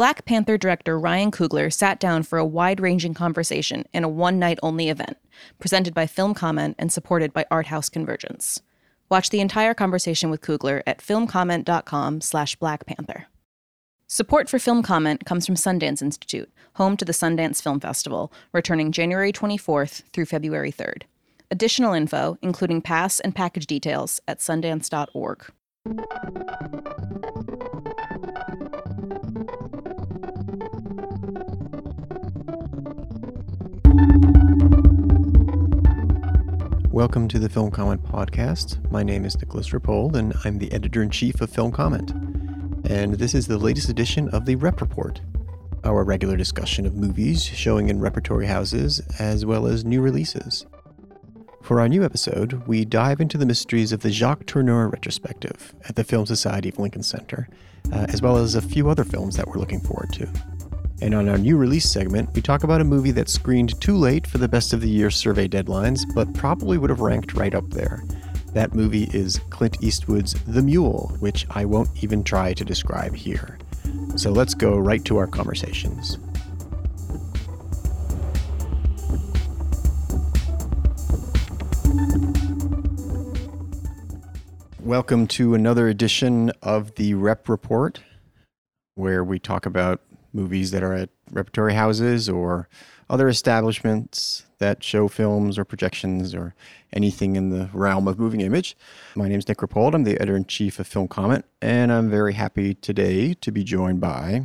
Black Panther director Ryan Coogler sat down for a wide ranging conversation in a one night only event, presented by Film Comment and supported by Art House Convergence. Watch the entire conversation with Coogler at filmcomment.com slash Black Panther. Support for Film Comment comes from Sundance Institute, home to the Sundance Film Festival, returning January 24th through February 3rd. Additional info, including pass and package details, at sundance.org. Welcome to the Film Comment Podcast. My name is Nicholas Rapold, and I'm the editor in chief of Film Comment. And this is the latest edition of the Rep Report, our regular discussion of movies showing in repertory houses as well as new releases. For our new episode, we dive into the mysteries of the Jacques Tourneur retrospective at the Film Society of Lincoln Center, uh, as well as a few other films that we're looking forward to. And on our new release segment, we talk about a movie that screened too late for the best of the year survey deadlines, but probably would have ranked right up there. That movie is Clint Eastwood's The Mule, which I won't even try to describe here. So let's go right to our conversations. Welcome to another edition of the Rep Report, where we talk about movies that are at repertory houses or other establishments that show films or projections or anything in the realm of moving image. My name is Nick Rapold. I'm the editor in chief of Film Comment, and I'm very happy today to be joined by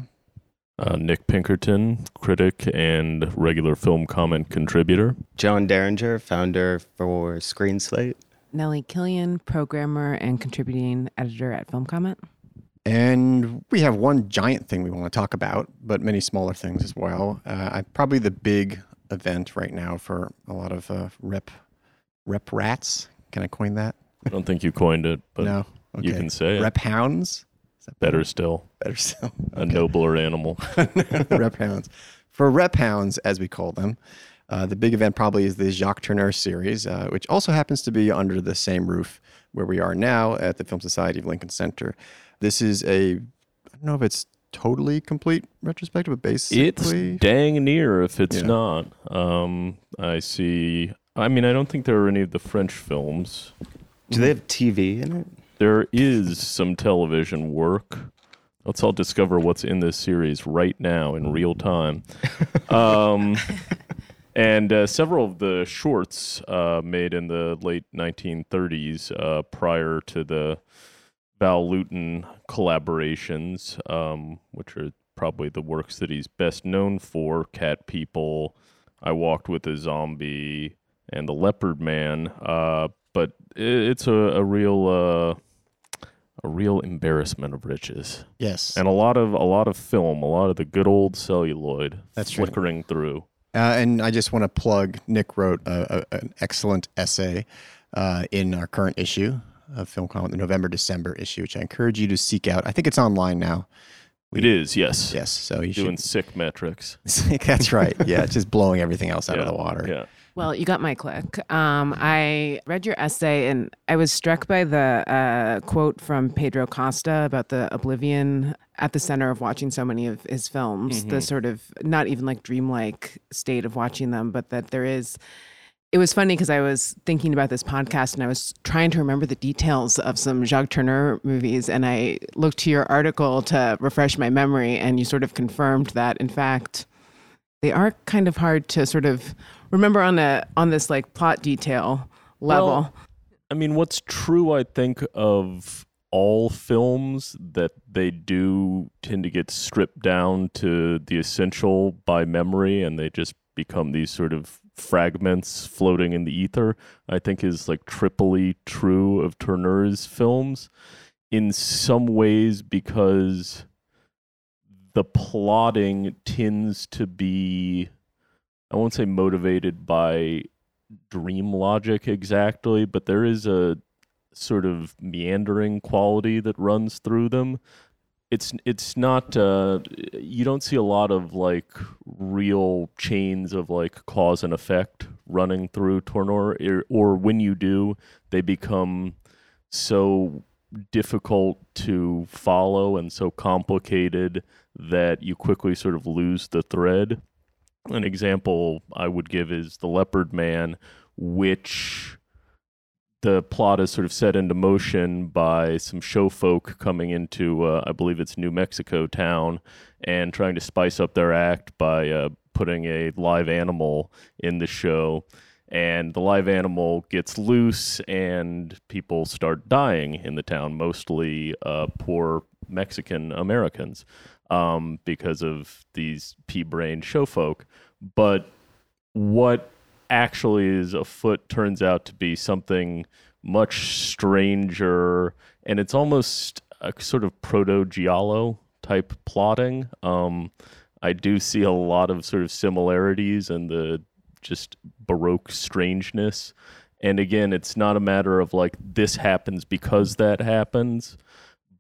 uh, Nick Pinkerton, critic and regular film comment contributor. Jon Dieringer, founder for Screen Slate. Nellie Killian, programmer and contributing editor at Film Comment. And we have one giant thing we want to talk about, but many smaller things as well. Uh, probably the big event right now for a lot of uh, rep rep rats. Can I coin that? I don't think you coined it, but no. Okay. you can say rep hounds. Better still. Better still. Okay. A nobler animal. rep hounds. For rep hounds, as we call them, uh, the big event probably is the Jacques Tourneur series, uh, which also happens to be under the same roof where we are now at the Film Society of Lincoln Center. This is a, I don't know if it's totally complete retrospective, but basically. It's dang near if it's yeah. not. Um, I see. I mean, I don't think there are any of the French films. Do they have TV in it? There is some television work. Let's all discover what's in this series right now in real time. Um, and uh, several of the shorts uh, made in the late 1930s, uh, prior to the Val Lewton collaborations, um, which are probably the works that he's best known for Cat People, I Walked with a Zombie, and The Leopard Man. Uh, but it's a, a real. Uh, a real embarrassment of riches. Yes, and a lot of a lot of film, a lot of the good old celluloid That's flickering true. through. Uh, and I just want to plug. Nick wrote a, a, an excellent essay uh, in our current issue of Film Comment, the November December issue, which I encourage you to seek out. I think it's online now. We, it is, yes. Yes. So you doing should, sick metrics. That's right. Yeah, just blowing everything else out yeah, of the water. Yeah. Well, you got my click. Um, I read your essay and I was struck by the uh, quote from Pedro Costa about the oblivion at the center of watching so many of his films, mm-hmm. the sort of not even like dreamlike state of watching them, but that there is it was funny because I was thinking about this podcast and I was trying to remember the details of some Jacques Tourneur movies. And I looked to your article to refresh my memory, and you sort of confirmed that, in fact, they are kind of hard to sort of remember on a on this like plot detail level. Well, I mean, what's true, I think, of all films that they do tend to get stripped down to the essential by memory, and they just become these sort of fragments floating in the ether, I think is like triply true of Tourneur's films in some ways because the plotting tends to be I won't say motivated by dream logic exactly, but there is a sort of meandering quality that runs through them it's it's not uh, you don't see a lot of like real chains of like cause and effect running through Tourneur or, or when you do they become so difficult to follow and so complicated that you quickly sort of lose the thread. An example I would give is The Leopard Man, which the plot is sort of set into motion by some show folk coming into, uh, I believe it's New Mexico town, and trying to spice up their act by uh, putting a live animal in the show. And the live animal gets loose, and people start dying in the town, mostly uh, poor Mexican Americans, um, because of these pea brained show folk. But what actually is afoot turns out to be something much stranger, and it's almost a sort of proto giallo type plotting. Um, I do see a lot of sort of similarities and the just baroque strangeness. And again, it's not a matter of like this happens because that happens,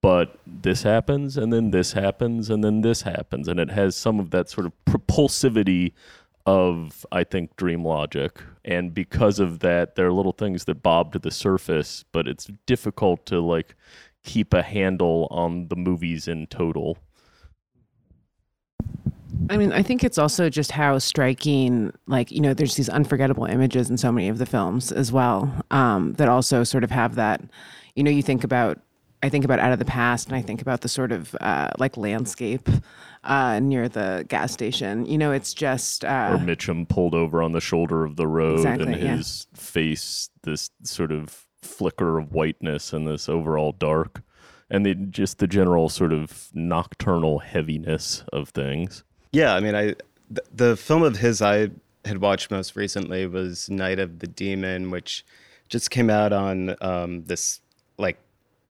but this happens and then this happens and then this happens. And it has some of that sort of propulsivity of I think dream logic. And because of that, there are little things that bob to the surface, but it's difficult to like keep a handle on the movies in total. I mean, I think it's also just how striking, like, you know, there's these unforgettable images in so many of the films as well um, that also sort of have that, you know, you think about, I think about Out of the Past and I think about the sort of uh, like landscape uh, near the gas station. You know, it's just. Uh, or Mitchum pulled over on the shoulder of the road Exactly, and yeah. his face, this sort of flicker of whiteness and this overall dark. And the, just the general sort of nocturnal heaviness of things. Yeah, I mean, I th- the film of his I had watched most recently was Night of the Demon, which just came out on um, this like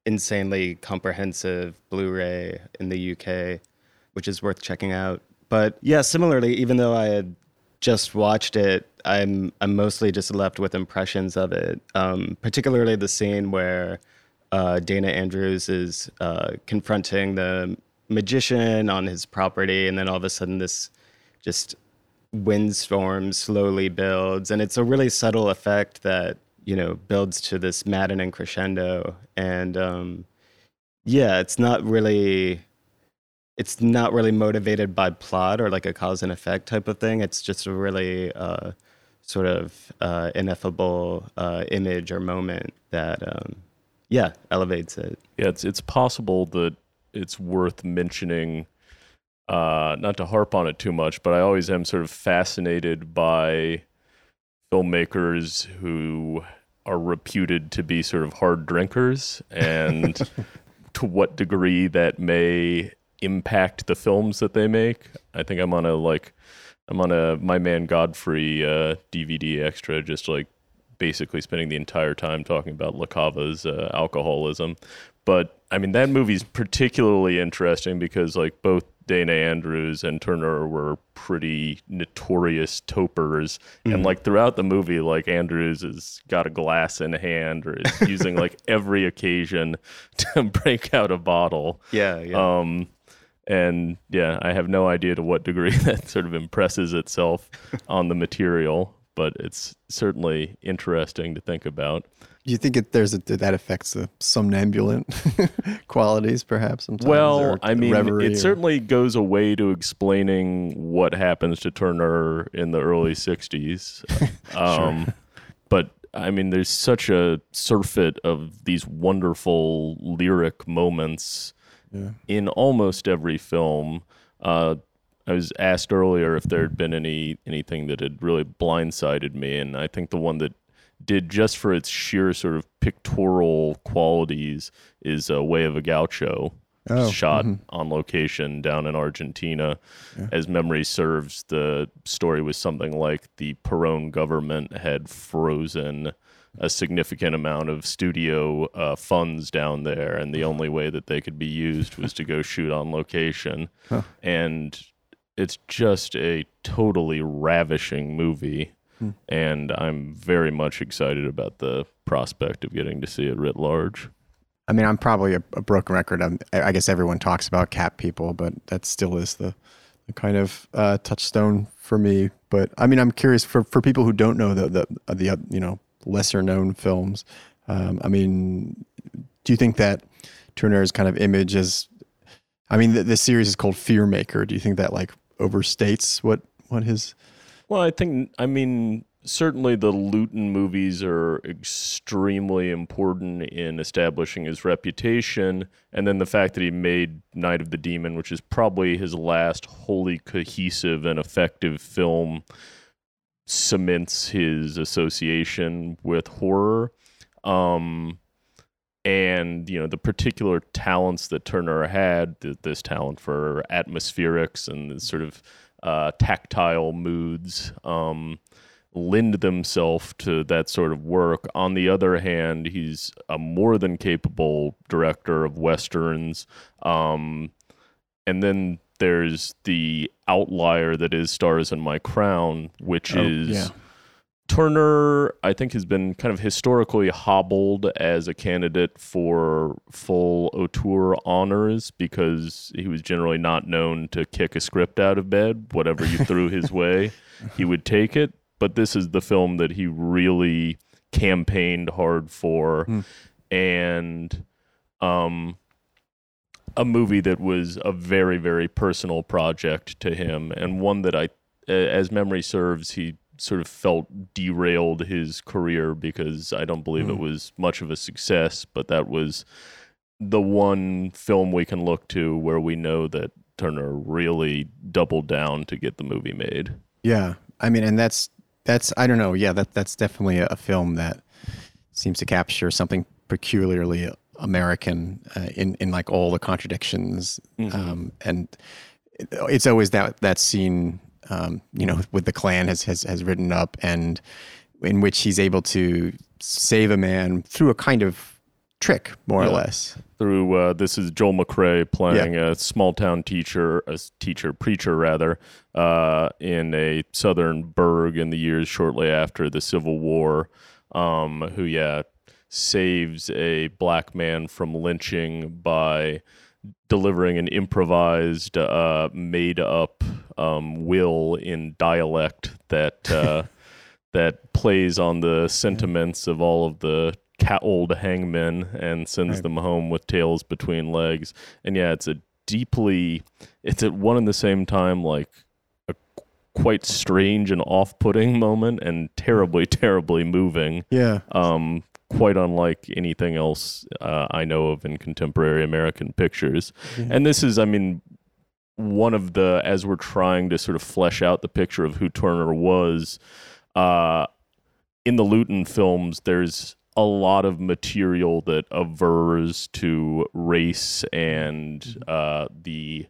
insanely comprehensive Blu-ray in the UK, which is worth checking out. But yeah, similarly, even though I had just watched it, I'm I'm mostly just left with impressions of it. Um, particularly the scene where uh, Dana Andrews is uh, confronting the magician on his property, and then all of a sudden this just windstorm slowly builds, and it's a really subtle effect that you know builds to this maddening crescendo. And um, yeah, it's not really it's not really motivated by plot or like a cause and effect type of thing. It's just a really uh, sort of uh, ineffable uh, image or moment that, um, yeah, elevates it. Yeah, it's it's possible that it's worth mentioning. Uh, not to harp on it too much, but I always am sort of fascinated by filmmakers who are reputed to be sort of hard drinkers, and to what degree that may impact the films that they make. I think I'm on a like, I'm on a My Man Godfrey uh, DVD extra, just like basically spending the entire time talking about La Cava's uh, alcoholism. But I mean, that movie's particularly interesting because like both Dana Andrews and Tourneur were pretty notorious topers. And like throughout the movie, like Andrews has got a glass in hand or is using like every occasion to break out a bottle. Yeah, yeah. Um, and yeah, I have no idea to what degree that sort of impresses itself on the material, but it's certainly interesting to think about. Do you think it, there's a, that affects the somnambulant qualities, perhaps? Sometimes, Well, I mean, it or- certainly goes away to explaining what happens to Tourneur in the early 60s. Um, But I mean, there's such a surfeit of these wonderful lyric moments Yeah. in almost every film. Uh, I was asked earlier if there had been any anything that had really blindsided me, and I think the one that did just for its sheer sort of pictorial qualities is uh, Way of a Gaucho, Oh, shot on location down in Argentina. As memory serves, the story was something like the Perón government had frozen a significant amount of studio uh, funds down there, and the only way that they could be used was to go shoot on location. And it's just a totally ravishing movie. And I'm very much excited about the prospect of getting to see it writ large. I mean, I'm probably a, a broken record. I'm, I guess everyone talks about cat people, but that still is the, the kind of uh, touchstone for me. But I mean, I'm curious for, for people who don't know the the the uh, you know lesser known films. Um, I mean, Do you think that Tourneur's kind of image is? I mean, the, the series is called Fear Maker. Do you think that like overstates what what his? Well, I think I mean certainly the Lewton movies are extremely important in establishing his reputation, and then the fact that he made Night of the Demon, which is probably his last wholly cohesive and effective film, cements his association with horror. Um, and you know the particular talents that Tourneur had, this talent for atmospherics and sort of uh, tactile moods. Um, lend themselves to that sort of work. On the other hand, he's a more than capable director of westerns. Um, and then there's the outlier that is Stars in My Crown, which Oh, is yeah. Tourneur, I think, has been kind of historically hobbled as a candidate for full auteur honors because he was generally not known to kick a script out of bed. Whatever you threw his way, he would take it. But this is the film that he really campaigned hard for. Hmm. And um, a movie that was a very, very personal project to him, and one that I, as memory serves, he sort of felt derailed his career because I don't believe it Mm. was much of a success, but that was the one film we can look to where we know that Tourneur really doubled down to get the movie made. Yeah, I mean, and that's that's I don't know. Yeah, that that's definitely a film that seems to capture something peculiarly American uh, in in like all the contradictions, um, and it- it's always that that scene, um, you know, with the Klan has has has written up, and in which he's able to save a man through a kind of trick, more or less. through uh, this is Joel McCrea playing a small town teacher, a teacher preacher rather, uh, in a southern burg in the years shortly after the Civil War, um, who yeah saves a black man from lynching by delivering an improvised, uh, made up um, will in dialect that. Uh, that plays on the sentiments of all of the cat old hangmen and sends Right. them home with tails between legs. And yeah, it's a deeply, it's at one and the same time like a quite strange and off-putting moment, and terribly, terribly moving. Yeah, Um, quite unlike anything else uh, I know of in contemporary American pictures. Yeah. And this is, I mean, one of the as we're trying to sort of flesh out the picture of who Turner was. Uh, in the Lewton films, there's a lot of material that avers to race and uh, the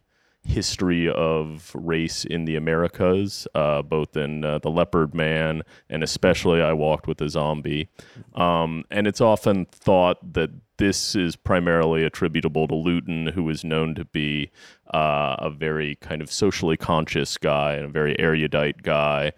history of race in the Americas, uh, both in uh, The Leopard Man and especially I Walked with a Zombie. Um, and it's often thought that this is primarily attributable to Lewton, who is known to be uh, a very kind of socially conscious guy and a very erudite guy.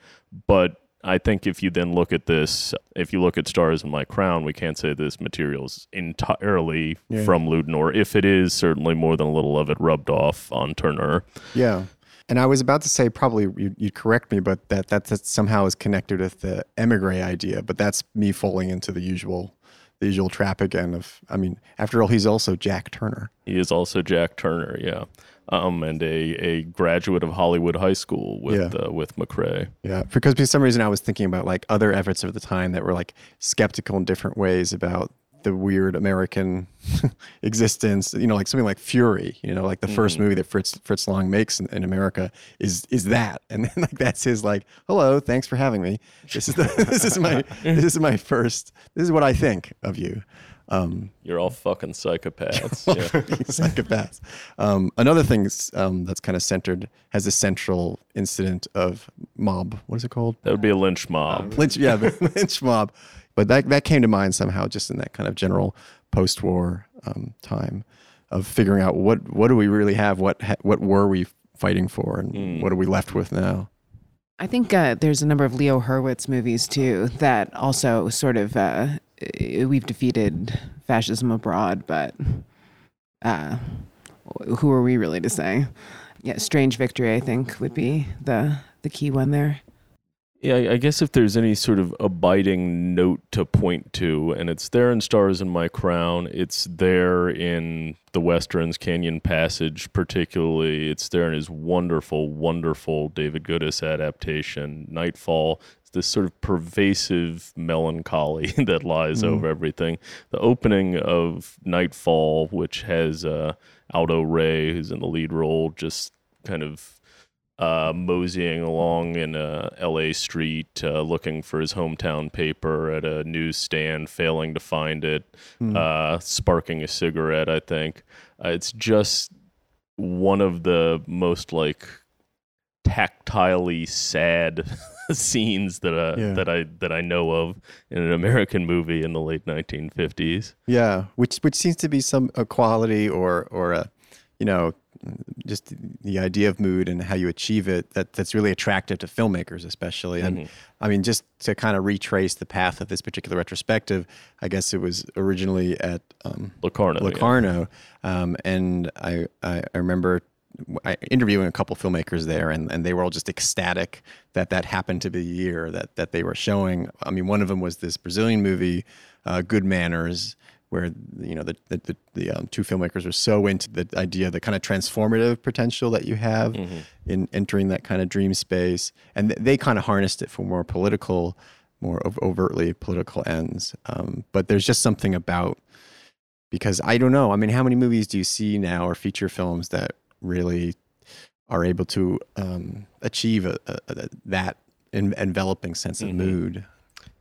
But I think if you then look at this, if you look at Stars in My Crown, we can't say this material is entirely Yeah. from Lewton, or if it is, certainly more than a little of it rubbed off on Tourneur. Yeah. And I was about to say, probably you, you'd correct me, but that, that that somehow is connected with the emigre idea. But that's me falling into the usual, the usual trap again. Of, I mean, after all, he's also Jack Turner. He is also Jack Turner, yeah, um, and a, a graduate of Hollywood High School with Yeah. uh, with McCrea. Yeah, because for some reason I was thinking about like other efforts of the time that were like skeptical in different ways about the weird American existence. You know, like something like Fury. You know, like the first movie that Fritz Fritz Lang makes in, in America is is that, and then like that's his like, hello, thanks for having me. This is the this is my this is my first. This is what I think of you. Um, You're all fucking psychopaths. yeah. psychopaths. Um, another thing is, um, that's kind of centered has a central incident of mob. What is it called? That would be a lynch mob. lynch, yeah, lynch mob. But that that came to mind somehow, just in that kind of general post-war um, time of figuring out what what do we really have, what ha- what were we fighting for, and Mm. what are we left with now? I think uh, there's a number of Leo Hurwitz movies too that also sort of uh, we've defeated fascism abroad, but uh, who are we really to say? Yeah, Strange Victory, I think, would be the the key one there. Yeah, I- I guess if there's any sort of abiding note to point to, and it's there in Stars in My Crown, it's there in the Westerns, Canyon Passage, particularly. It's there in his wonderful, wonderful David Goodis adaptation, Nightfall. This sort of pervasive melancholy that lies over everything. The opening of Nightfall, which has uh, Aldo Ray, who's in the lead role, just kind of uh, moseying along in a L.A. street, uh, looking for his hometown paper at a newsstand, failing to find it, uh, sparking a cigarette. I think uh, it's just one of the most like tactilely sad scenes that uh, Yeah. that I that I know of in an American movie in the late 1950s. Yeah, which which seems to be some a quality or or a, you know, just the idea of mood and how you achieve it that that's really attractive to filmmakers, especially. And I mean, just to kind of retrace the path of this particular retrospective, I guess it was originally at um, Locarno. yeah. Locarno, um, and I, I I remember I, interviewing a couple filmmakers there, and, and they were all just ecstatic that that happened to be the year that that they were showing. I mean, one of them was this Brazilian movie, uh, Good Manners, where you know the the, the, the um, two filmmakers were so into the idea, the kind of transformative potential that you have in entering that kind of dream space, and th- they kind of harnessed it for more political, more ov- overtly political ends. Um, but there's just something about because I don't know. I mean, how many movies do you see now or feature films that really are able to um, achieve a, a, a, that en- enveloping sense of Mhm. mood?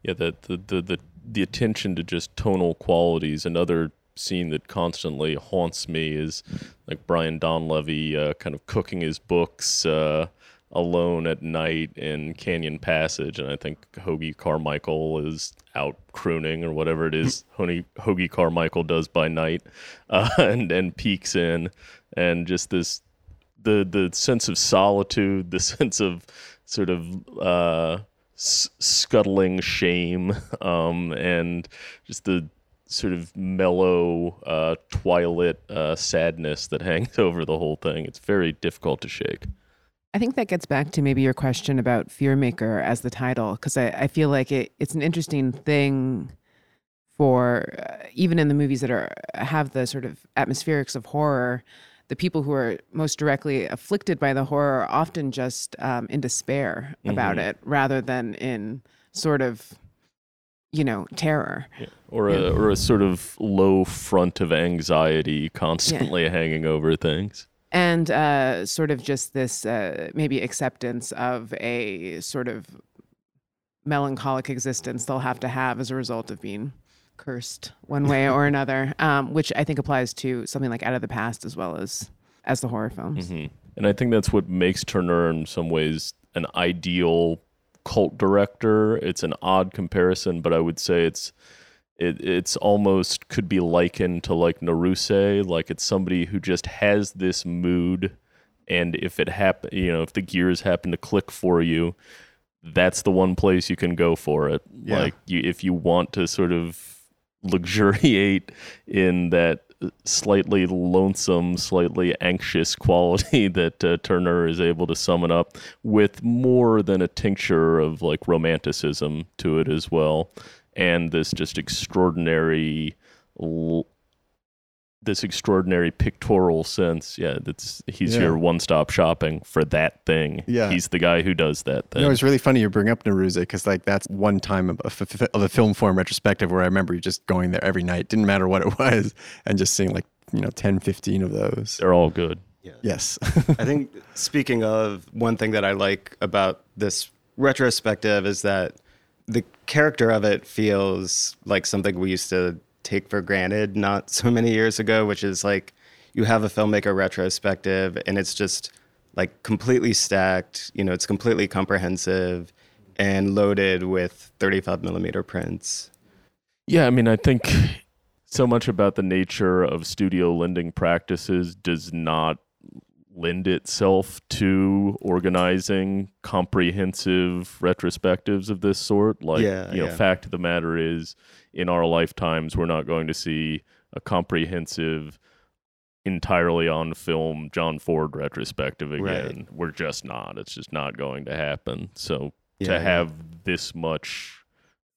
Yeah, the the the the, the attention to just tonal qualities. Another scene that constantly haunts me is like Brian Donlevy uh, kind of cooking his books uh, alone at night in Canyon Passage, and I think Hoagy Carmichael is out crooning or whatever it is Hoagy, Carmichael does by night, uh, and and peeks in, and just this the the sense of solitude, the sense of sort of uh, s- scuttling shame, um, and just the sort of mellow uh, twilight uh, sadness that hangs over the whole thing. It's very difficult to shake. I think that gets back to maybe your question about Fearmaker as the title, because I, I feel like it, it's an interesting thing for uh, even in the movies that are have the sort of atmospherics of horror. The people who are most directly afflicted by the horror are often just um, in despair about Mhm. it, rather than in sort of, you know, terror. Or a or a sort of low front of anxiety constantly hanging over things. And uh, sort of just this uh, maybe acceptance of a sort of melancholic existence they'll have to have as a result of being cursed one way or another, um, which I think applies to something like Out of the Past as well as as the horror films. hmm And I think that's what makes Tourneur in some ways an ideal cult director. It's an odd comparison, but I would say it's it, it's almost could be likened to like Naruse, like it's somebody who just has this mood and if it happen you know, if the gears happen to click for you, that's the one place you can go for it. Yeah. Like you if you want to sort of luxuriate in that slightly lonesome, slightly anxious quality that uh, Tourneur is able to summon up with more than a tincture of like romanticism to it as well, and this just extraordinary. This extraordinary pictorial sense, yeah. That's he's Yeah. your one-stop shopping for that thing. Yeah. he's the guy who does that thing. You know, it's really funny you bring up Naruse because like that's one time of a, f- of a Film Forum retrospective where I remember you just going there every night, didn't matter what it was, and just seeing like you know 10, 15 of those. They're all good. Yes. I think speaking of one thing that I like about this retrospective is that the character of it feels like something we used to take for granted not so many years ago, which is like you have a filmmaker retrospective and it's just like completely stacked, you know, it's completely comprehensive and loaded with 35 millimeter prints. Yeah, I mean, I think so much about the nature of studio lending practices does not lend itself to organizing comprehensive retrospectives of this sort. Like, Yeah, you know, yeah. fact of the matter is, in our lifetimes, we're not going to see a comprehensive, entirely on film John Ford retrospective again. Right. We're just not. It's just not going to happen. So to Yeah, have this much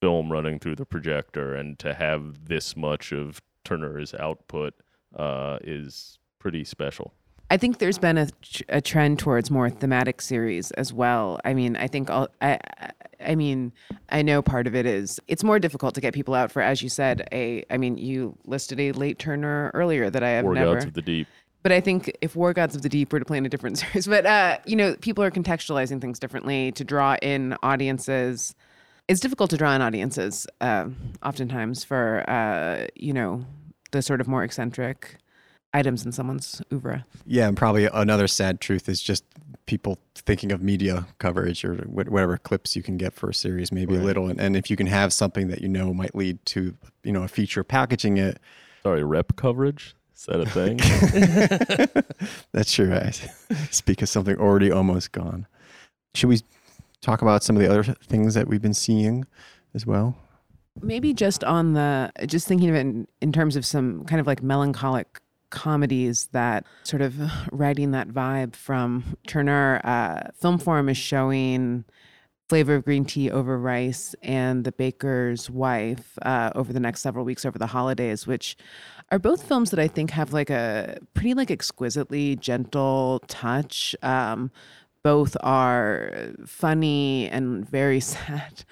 film running through the projector and to have this much of Tourneur's output uh, is pretty special. I think there's been a, a trend towards more thematic series as well. I mean, I think all, I, I- I mean, I know part of it is it's more difficult to get people out for, as you said, a. I mean, you listed a late Tourneur earlier that I have War never. Gods of the Deep. But I think if War Gods of the Deep were to play in a different series, but uh, you know, people are contextualizing things differently to draw in audiences. It's difficult to draw in audiences, uh, oftentimes for uh, you know the sort of more eccentric items in someone's oeuvre. Yeah, and probably another sad truth is just people thinking of media coverage or whatever clips you can get for a series, maybe a little. And, and if you can have something that you know might lead to, you know, a feature packaging it, Sorry, rep coverage? Is that a thing? that's sure I speak of something already almost gone. Should we talk about some of the other things that we've been seeing as well? Maybe just on the just thinking of it in, in terms of some kind of like melancholic comedies that sort of writing that vibe from Tourneur. Uh, Film Forum is showing Flavor of Green Tea Over Rice and The Baker's Wife uh, over the next several weeks over the holidays, which are both films that I think have like a pretty like exquisitely gentle touch. Um, both are funny and very sad.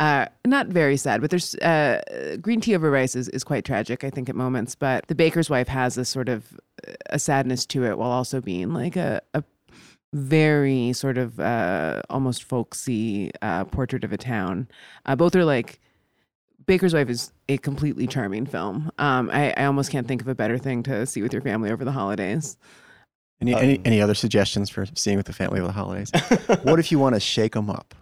Uh, not very sad, but there's uh, green tea over rice is, is quite tragic, I think, at moments. But the baker's wife has a sort of uh, a sadness to it, while also being like a, a very sort of uh, almost folksy uh, portrait of a town. Uh, both are like Baker's Wife is a completely charming film. Um, I, I almost can't think of a better thing to see with your family over the holidays. Any, any, Um, any other suggestions for seeing with the family over the holidays? what if you want to shake them up?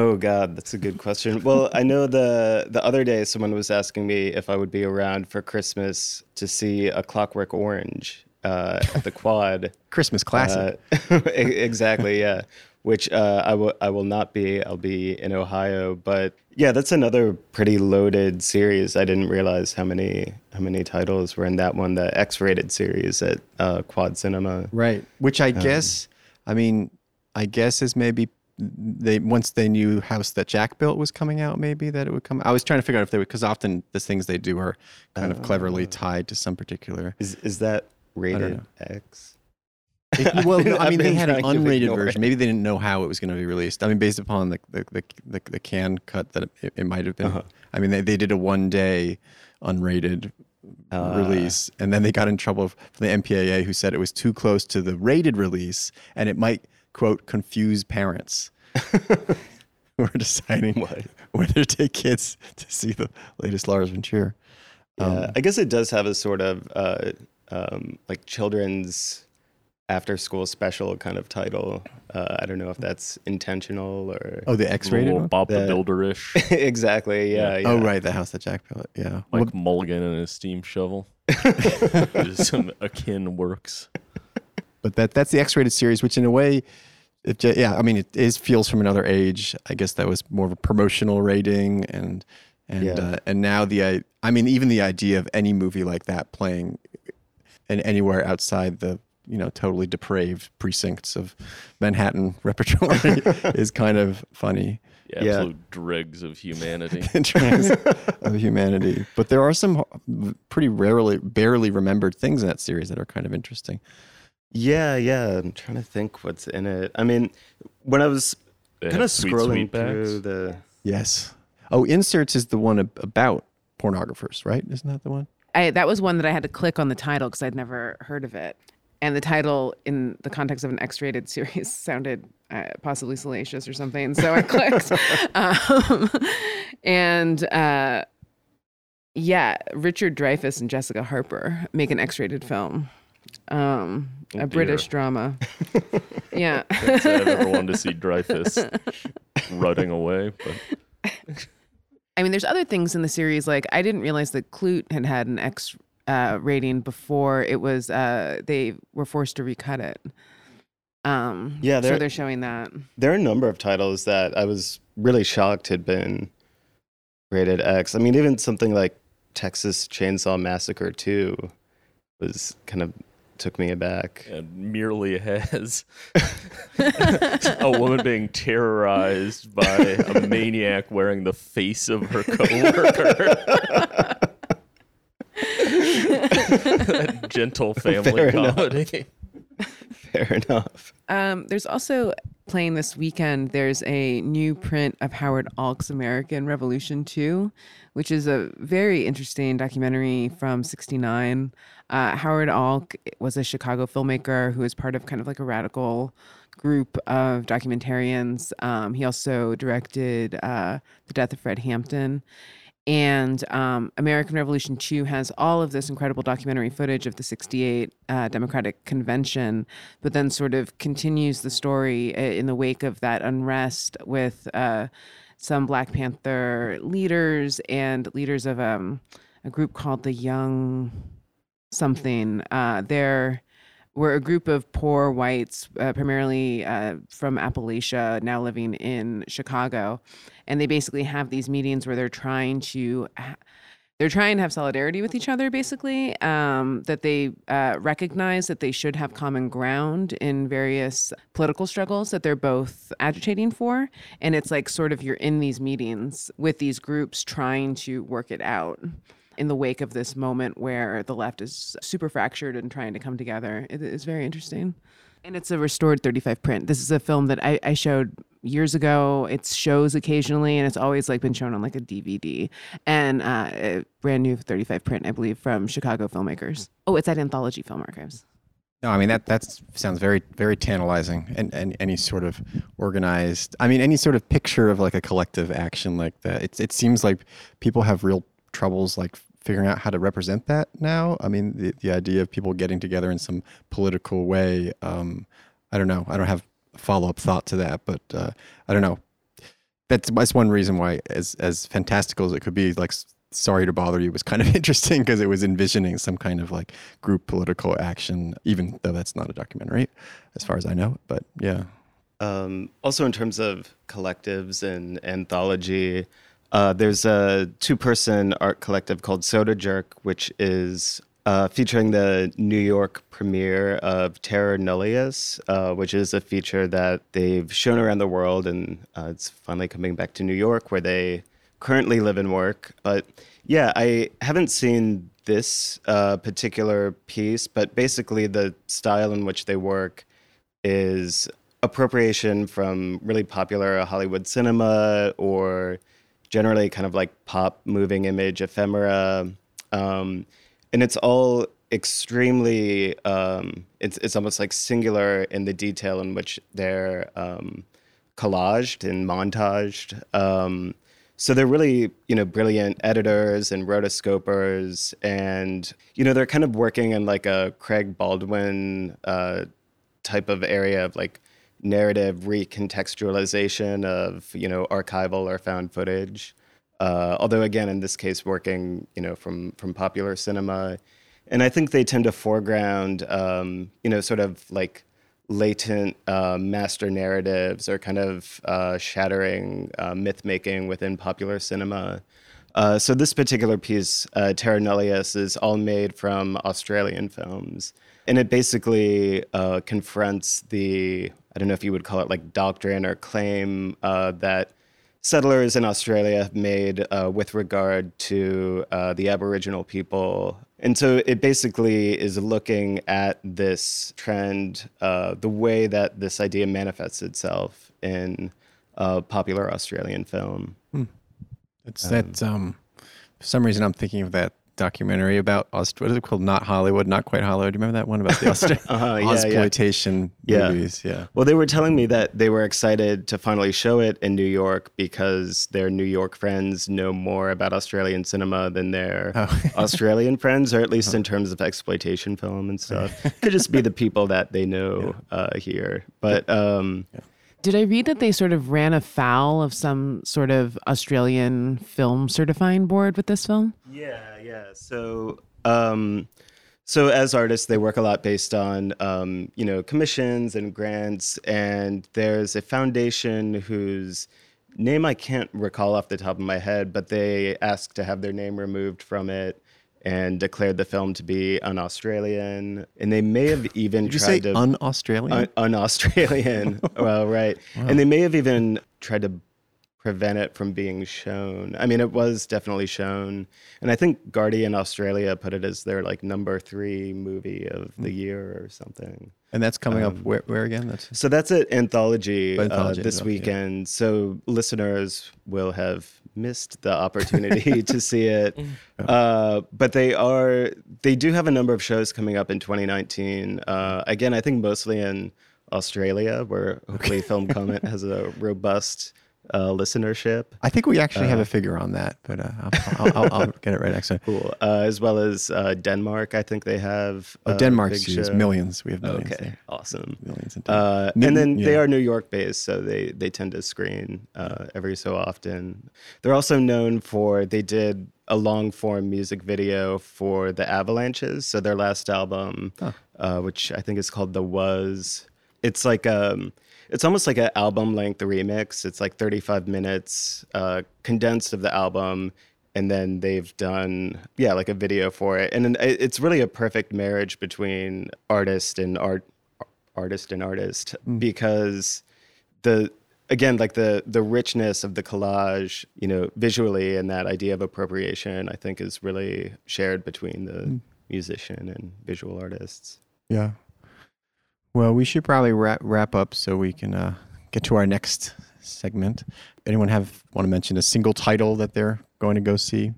Oh God, that's a good question. Well, I know the the other day someone was asking me if I would be around for Christmas to see A Clockwork Orange uh, at the Quad. Christmas classic. Uh, exactly, yeah. Which uh, I will I will not be. I'll be in Ohio, but yeah, that's another pretty loaded series. I didn't realize how many how many titles were in that one, the X-rated series at uh, Quad Cinema. Right. Which I guess, I mean, I guess is maybe they once they knew House that Jack built was coming out, maybe that it would come. I was trying to figure out if they would, because often the things they do are kind of cleverly tied to some particular. Is is that rated. X? It- well, no, I mean, they had an unrated version. it. Maybe they didn't know how it was going to be released. I mean, based upon the the the, the, the Cannes cut that it, it might have been. Uh-huh. I mean, they, they did a one day unrated Ah. release, and then they got in trouble from the MPAA, who said it was too close to the rated release, and it might quote confuse parents. who are deciding What? whether to take kids to see the latest Lars von Trier. Yeah, Um, I guess it does have a sort of uh, um, like children's after school special kind of title. Uh, I don't know if that's intentional or Oh, the X rated little one? Bob the The- Builder ish. exactly. Yeah. yeah. Oh, right, the house that Jack built. Yeah. Like Mulligan and his steam shovel. Just some akin works. But that that's the X-rated series, which in a way, it, ju- yeah, I mean, it is feels from another age. I guess that was more of a promotional rating, and and Yeah. uh, and now the I, I mean, even the idea of any movie like that playing in anywhere outside the you know totally depraved precincts of Manhattan repertoire is kind of funny. The Yeah. absolute dregs of humanity. in terms of humanity. But there are some pretty rarely, barely remembered things in that series that are kind of interesting. Yeah, yeah. I'm trying to think what's in it. I mean, when I was They kind of scrolling sweetbacks. through the Yes. Oh, inserts is the one ab- about pornographers, right? Isn't that the one? I, that was one that I had to click on the title because I'd never heard of it. And the title, in the context of an X-rated series, sounded uh, possibly salacious or something. So I clicked, um, and uh, yeah, Richard Dreyfuss and Jessica Harper make an X-rated film, um, Oh, a British drama. yeah, I've ever wanted to see Dreyfuss running away, but I mean, there's other things in the series. Like I didn't realize that Klute had had an X uh, rating before it was. Uh, they were forced to recut it. Um, Yeah, so they're- they're showing that. there are a number of titles that I was really shocked had been rated X. I mean, even something like Texas Chainsaw Massacre 2 was kind of took me aback. and merely has a a woman being terrorized by a maniac wearing the face of her coworker. that gentle family Fair enough. comedy. Fair enough. Um, there's also playing this weekend. There's a new print of Howard Alk's American Revolution 2, which is a very interesting documentary from '69. Uh, Howard Alk was a Chicago filmmaker who was part of kind of like a radical group of documentarians. Um, he also directed uh, The Death of Fred Hampton. And um, American Revolution 2 has all of this incredible documentary footage of the 68 uh, Democratic Convention, but then sort of continues the story in the wake of that unrest with uh, some Black Panther leaders and leaders of um, a group called the Young Something. Uh, we're a group of poor whites, uh, primarily uh, from Appalachia, now living in Chicago, and they basically have these meetings where they're trying to. They're trying to have solidarity with each other, basically. Um, that they uh, recognize that they should have common ground in various political struggles that they're both agitating for, and it's like sort of you're in these meetings with these groups trying to work it out in the wake of this moment where the left is super fractured and trying to come together. It is very interesting. And it's a restored 35 print. This is a film that I, I showed years ago. It shows occasionally, and it's always like been shown on like a DVD. And uh, brand new 35 print, I believe, from Chicago filmmakers. Oh, it's at Anthology Film Archives. No, I mean that that sounds very very tantalizing, and, and any sort of organized. I mean, any sort of picture of like a collective action like that. It it seems like people have real troubles like figuring out how to represent that now. I mean, the the idea of people getting together in some political way. Um, I don't know. I don't have follow up thought to that, but uh, I don't know. That's that's one reason why, as as fantastical as it could be, like. Sorry to bother you was kind of interesting because it was envisioning some kind of like group political action, even though that's not a documentary, as far as I know. But yeah, Um, also, in terms of collectives and anthology, uh, there's a two person art collective called Soda Jerk, which is uh, featuring the New York premiere of Terra Nullius, uh, which is a feature that they've shown around the world. And uh, it's finally coming back to New York, where they currently live and work. But yeah, I haven't seen this uh, particular piece, but basically, the style in which they work is appropriation from really popular Hollywood cinema or generally kind of like pop moving image ephemera. Um, and it's all extremely, um, it's, it's almost like singular in the detail in which they're um, collaged and montaged. Um, so they're really, you know, brilliant editors and rotoscopers, and you know, they're kind of working in like a Craig Baldwin uh, type of area of like narrative recontextualization of you know archival or found footage. Uh, although again, in this case, working you know from from popular cinema, and I think they tend to foreground um, you know sort of like latent uh, master narratives or kind of uh, shattering uh, myth making within popular cinema. Uh, so this particular piece, uh, Terra Nullius, is all made from Australian films, and it basically uh, confronts the I don't know if you would call it like doctrine or claim that settlers in Australia have made uh, with regard to uh, the Aboriginal people. And so it basically is looking at this trend, uh, the way that this idea manifests itself in uh, popular Australian film. it's that. Um, for some reason, I'm thinking of that documentary about Aust- what is it called? Not Hollywood, not quite Hollywood. Do you remember that one about the Aust- Uh-huh, yeah, yeah. exploitation Yeah. movies? Yeah. Well, they were telling me that they were excited to finally show it in New York because their New York friends know more about Australian cinema than their Oh. Australian friends, or at least in terms of exploitation film and stuff. Could just be the people that they know uh, here. But um, Did I read that they sort of ran afoul of some sort of Australian film certifying board with this film? Yeah, yeah. So, um, so as artists, they work a lot based on, um, you know, commissions and grants. And there's a foundation whose name I can't recall off the top of my head, but they asked to have their name removed from it. and declared the film to be un-Australian. And they may have even Did you tried say to un-Australian? un- un-Australian. well, right. And they may have even tried to prevent it from being shown. I mean, it was definitely shown, and I think Guardian Australia put it as their like number three movie of the year or something. and that's coming up um, where, where again? That's So that's at Anthology, Anthology, uh, this yeah. weekend. So listeners will have missed the opportunity to see it. Uh, but they are they do have a number of shows coming up in 2019. Uh, again, I think mostly in Australia, where hopefully Film Comment has a robust uh, listenership. I think we actually have a figure on that, but uh, I'll, I'll, I'll, I'll get it right next time. Cool. Uh, as well as uh, Denmark, I think they have. Oh, Denmark's big huge. millions. We have millions Okay, there. awesome. Millions in Denmark. Uh, and then they are New York based, so they they tend to screen uh, every so often. They're also known for they did a long form music video for the Avalanches, so their last album, uh, which I think is called The Was. It's like um, it's almost like an album length remix. It's like 35 minutes uh, condensed of the album. And then they've done, yeah, like a video for it, and it's really a perfect marriage between artist and art, artist and artist because the again like the the richness of the collage you know visually and that idea of appropriation i think is really shared between the musician and visual artists Yeah. Well, we should probably wrap wrap up so we can uh, get to our next segment. Anyone have want to mention a single title that they're going to go see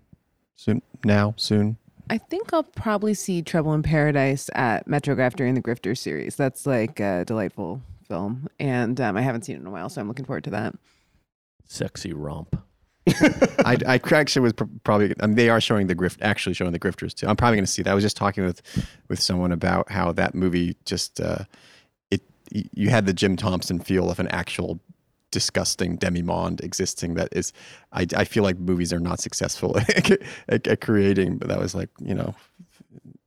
soon? Now, soon. I think I'll probably see Trouble in Paradise at Metrograph during the Grifter series. That's like a delightful film, and um, I haven't seen it in a while, so I'm looking forward to that. Sexy romp. I, I actually was pr- probably. I mean, they are showing the grift, actually showing the grifters too. I'm probably going to see that. I was just talking with with someone about how that movie just uh, it. You had the Jim Thompson feel of an actual disgusting demi-monde existing. That is, I, I feel like movies are not successful at, at creating. But that was like you know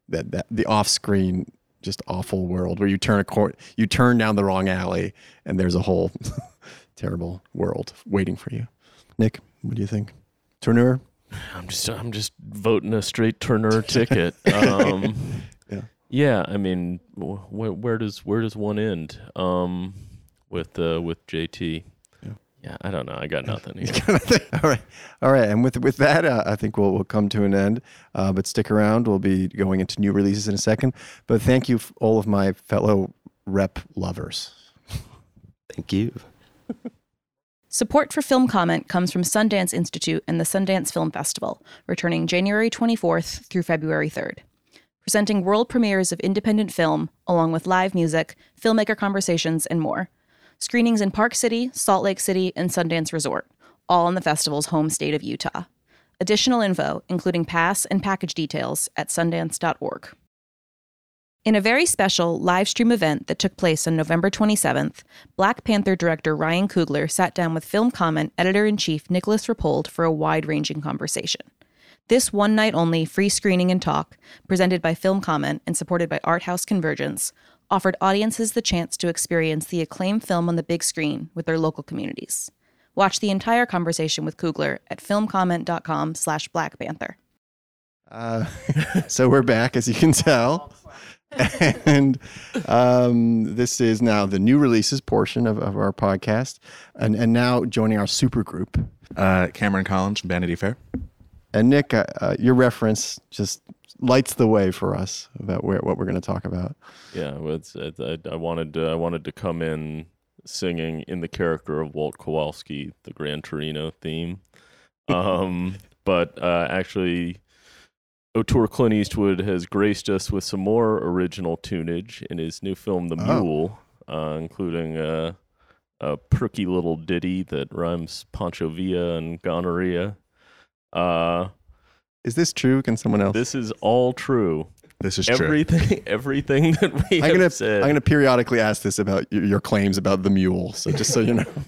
that that the off-screen just awful world where you turn a court, you turn down the wrong alley, and there's a whole terrible world waiting for you. Nick, what do you think? Tourneur? I'm just I'm just voting a straight Tourneur ticket. Um, Yeah. yeah. I mean, wh- where, where does where does one end? Um, with uh, with JT. Yeah. Yeah, I don't know. I got nothing. Here. all right, all right. And with with that, uh, I think we'll we'll come to an end. Uh, but stick around. We'll be going into new releases in a second. But thank you, all of my fellow rep lovers. thank you Support for Film Comment comes from Sundance Institute and the Sundance Film Festival, returning January 24th through February 3rd. Presenting world premieres of independent film, along with live music, filmmaker conversations, and more. Screenings in Park City, Salt Lake City, and Sundance Resort, all in the festival's home state of Utah. Additional info, including pass and package details, at sundance.org. In a very special live stream event that took place on November 27th, Black Panther director Ryan Coogler sat down with film comment editor in chief Nicholas Rapold for a wide ranging conversation. This one night only free screening and talk, presented by Film Comment and supported by Art House Convergence, offered audiences the chance to experience the acclaimed film on the big screen with their local communities. Watch the entire conversation with Coogler at filmcomment.com slash Black Panther. Uh, so we're back, as you can tell. and um, this is now the new releases portion of, of our podcast. And, and now joining our super group. Uh, Kameron Collins from Vanity Fair. And Nick, uh, uh, your reference just lights the way for us about where, what we're going to talk about. Yeah, well, it's, it's, I, I wanted to, I wanted to come in singing in the character of Walt Kowalski, the Gran Torino theme. Um, but uh, actually, Auteur Clint Eastwood has graced us with some more original tunage in his new film, The Oh. Mule, uh, including a, a perky little ditty that rhymes Pancho Villa and gonorrhea. Uh, Is this true? Can someone else? this is all true. This is true. Everything, everything that we I'm have gonna said. I'm gonna periodically ask this about your, your claims about the mule. So just so you know,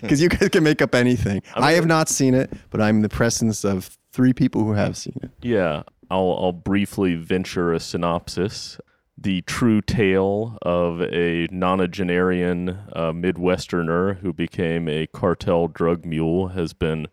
because you guys can make up anything. I'm I have not seen it, but I'm in the presence of three people who have seen it. Yeah, I'll I'll briefly venture a synopsis. The true tale of a nonagenarian uh, Midwesterner who became a cartel drug mule has been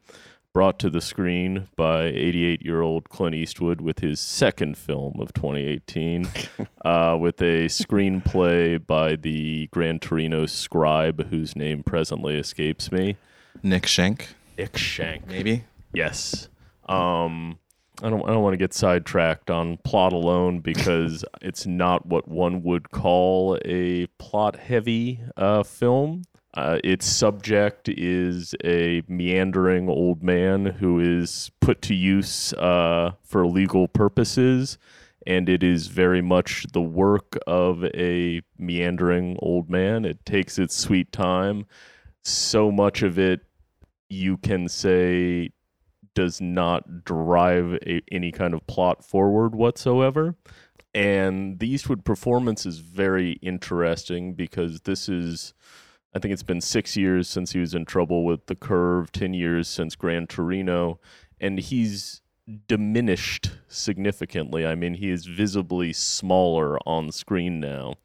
brought to the screen by 88 year old Clint Eastwood with his second film of 2018, uh, with a screenplay by the Gran Torino scribe, whose name presently escapes me. Nick Schenk, Nick Schenk. maybe. Yes. Um, I don't. I don't want to get sidetracked on plot alone because it's not what one would call a plot-heavy uh, film. Uh, its subject is a meandering old man who is put to use uh, for legal purposes, and it is very much the work of a meandering old man. It takes its sweet time. So much of it, you can say, does not drive a, any kind of plot forward whatsoever. And the Eastwood performance is very interesting because this is I think it's been six years since he was in trouble with the curve, 10 years since Gran Torino, and he's diminished significantly. I mean, he is visibly smaller on screen now.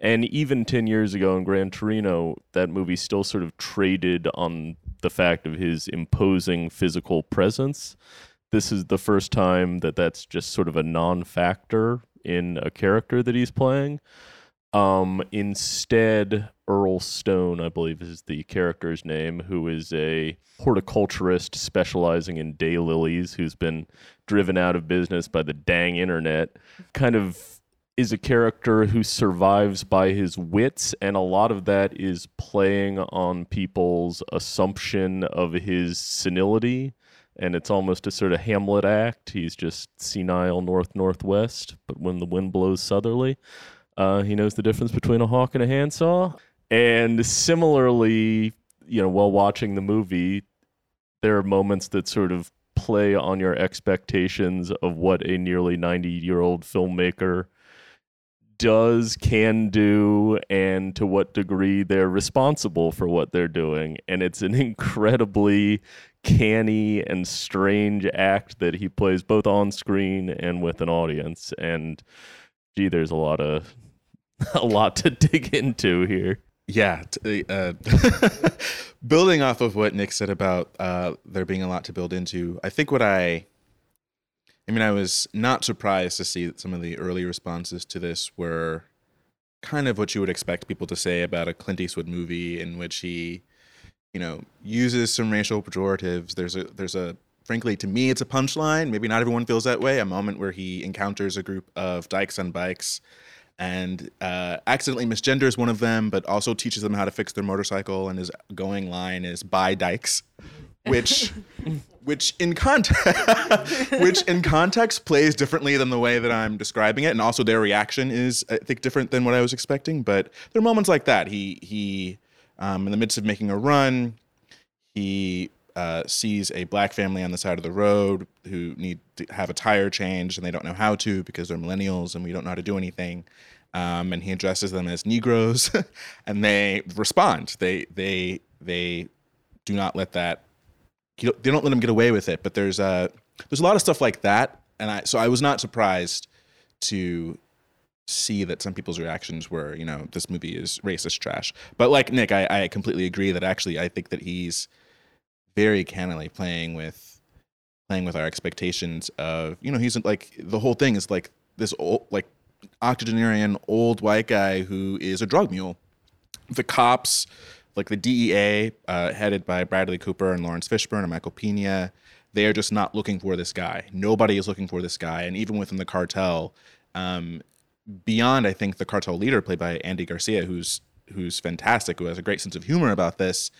And even 10 years ago in Gran Torino, that movie still sort of traded on the fact of his imposing physical presence. This is the first time that that's just sort of a non factor in a character that he's playing. Um, instead, Earl Stone, I believe is the character's name, who is a horticulturist specializing in daylilies, who's been driven out of business by the dang internet, kind of is a character who survives by his wits, and a lot of that is playing on people's assumption of his senility. And it's almost a sort of Hamlet act. He's just senile north northwest, but when the wind blows southerly. Uh, he knows the difference between a hawk and a handsaw. And similarly, you know, while watching the movie, there are moments that sort of play on your expectations of what a nearly 90 year old filmmaker does, can do, and to what degree they're responsible for what they're doing. And it's an incredibly canny and strange act that he plays both on screen and with an audience. And gee, there's a lot of a lot to dig into here. Yeah, t- uh, building off of what Nick said about uh, there being a lot to build into, I think what I, I mean, I was not surprised to see that some of the early responses to this were kind of what you would expect people to say about a Clint Eastwood movie in which he, you know, uses some racial pejoratives. There's a there's a frankly to me it's a punchline. Maybe not everyone feels that way. A moment where he encounters a group of dykes on bikes and uh, accidentally misgenders one of them, but also teaches them how to fix their motorcycle. And his going line is "Buy dykes," which, which in context, which in context plays differently than the way that I'm describing it, and also their reaction is, I think, different than what I was expecting. But there are moments like that. He he, um, in the midst of making a run, he uh, sees a black family on the side of the road who need to have a tire changed and they don't know how to because they're millennials and we don't know how to do anything. Um, and he addresses them as Negroes, and they respond. They they they do not let that. They don't let them get away with it. But there's a there's a lot of stuff like that, and I so I was not surprised to see that some people's reactions were, you know, this movie is racist trash. But like Nick, I, I completely agree that actually I think that he's very cannily playing with playing with our expectations of you know he's like the whole thing is like this old like octogenarian old white guy who is a drug mule the cops like the DEA uh, headed by Bradley Cooper and Laurence Fishburne and Michael Pena they are just not looking for this guy nobody is looking for this guy and even within the cartel um, beyond I think the cartel leader played by Andy Garcia who's who's fantastic who has a great sense of humor about this